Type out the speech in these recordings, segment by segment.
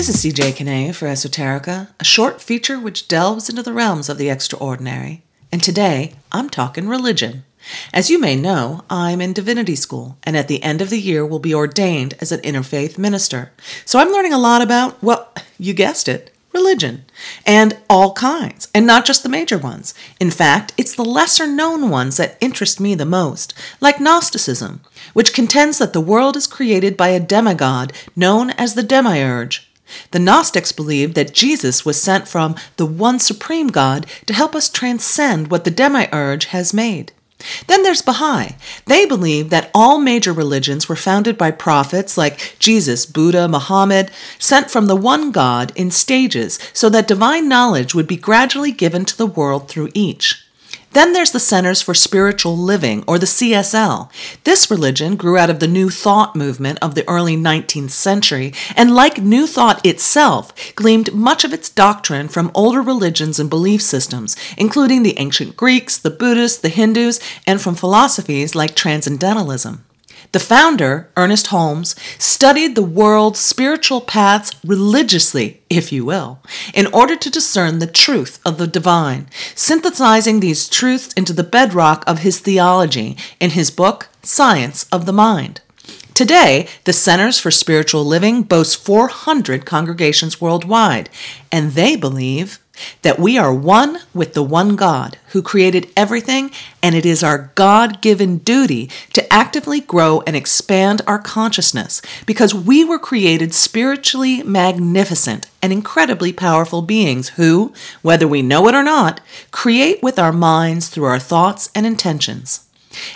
This is CJ Kinney for Esoterica, a short feature which delves into the realms of the extraordinary. And today, I'm talking religion. As you may know, I'm in divinity school, and at the end of the year will be ordained as an interfaith minister. So I'm learning a lot about, well, you guessed it, religion, and all kinds, and not just the major ones. In fact, it's the lesser known ones that interest me the most, like Gnosticism, which contends that the world is created by a demigod known as the Demiurge. The Gnostics believed that Jesus was sent from the one supreme God to help us transcend what the demiurge has made. Then there's Baha'i. They believe that all major religions were founded by prophets like Jesus, Buddha, Muhammad, sent from the one God in stages so that divine knowledge would be gradually given to the world through each. Then there's the Centers for Spiritual Living, or the CSL. This religion grew out of the New Thought movement of the early 19th century, and like New Thought itself, gleaned much of its doctrine from older religions and belief systems, including the ancient Greeks, the Buddhists, the Hindus, and from philosophies like Transcendentalism. The founder, Ernest Holmes, studied the world's spiritual paths religiously, if you will, in order to discern the truth of the divine, synthesizing these truths into the bedrock of his theology in his book, Science of the Mind. Today, the Centers for Spiritual Living boasts 400 congregations worldwide, and they believe that we are one with the one God who created everything, and it is our God given duty to actively grow and expand our consciousness because we were created spiritually magnificent and incredibly powerful beings who, whether we know it or not, create with our minds through our thoughts and intentions.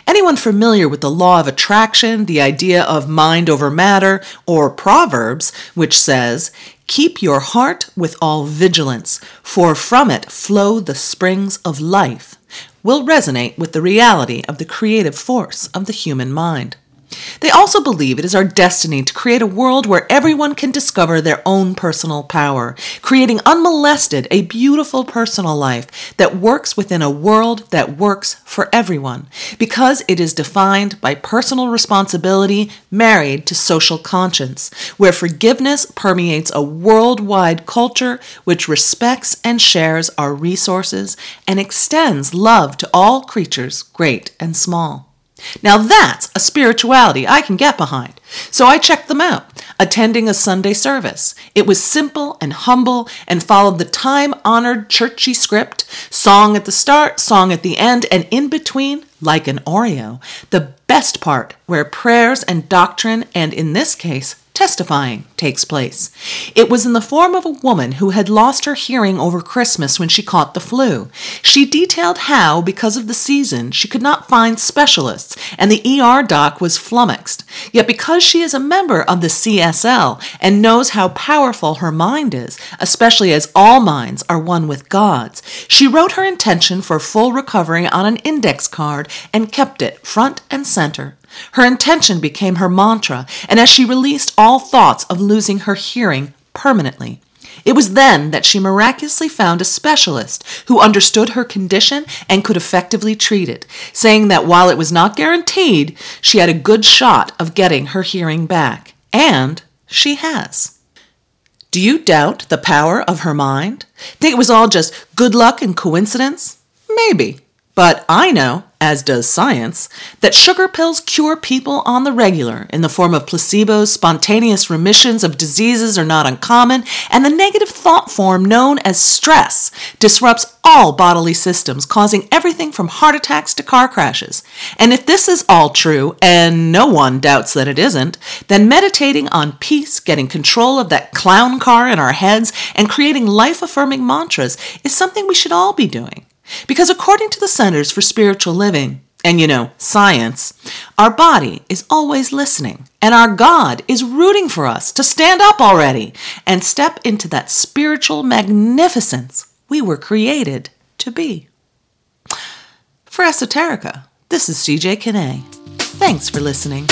Anyone familiar with the law of attraction, the idea of mind over matter, or Proverbs, which says, Keep your heart with all vigilance, for from it flow the springs of life, will resonate with the reality of the creative force of the human mind. They also believe it is our destiny to create a world where everyone can discover their own personal power, creating unmolested a beautiful personal life that works within a world that works for everyone, because it is defined by personal responsibility married to social conscience, where forgiveness permeates a worldwide culture which respects and shares our resources and extends love to all creatures, great and small. Now that's a spirituality I can get behind. So I checked them out, attending a Sunday service. It was simple and humble and followed the time honored churchy script song at the start, song at the end, and in between, like an Oreo, the best part where prayers and doctrine, and in this case, testifying takes place. It was in the form of a woman who had lost her hearing over Christmas when she caught the flu. She detailed how, because of the season, she could not find specialists, and the ER doc was flummoxed. Yet, because she is a member of the CSL and knows how powerful her mind is, especially as all minds are one with God's, she wrote her intention for full recovery on an index card and kept it front and center. Her intention became her mantra, and as she released all thoughts of losing her hearing permanently, it was then that she miraculously found a specialist who understood her condition and could effectively treat it, saying that while it was not guaranteed, she had a good shot of getting her hearing back. And she has. Do you doubt the power of her mind? Think it was all just good luck and coincidence? Maybe. But I know as does science, that sugar pills cure people on the regular in the form of placebos, spontaneous remissions of diseases are not uncommon, and the negative thought form known as stress disrupts all bodily systems, causing everything from heart attacks to car crashes. And if this is all true, and no one doubts that it isn't, then meditating on peace, getting control of that clown car in our heads, and creating life affirming mantras is something we should all be doing. Because according to the Centers for Spiritual Living, and you know, science, our body is always listening, and our God is rooting for us to stand up already and step into that spiritual magnificence we were created to be. For Esoterica, this is CJ Kinney. Thanks for listening.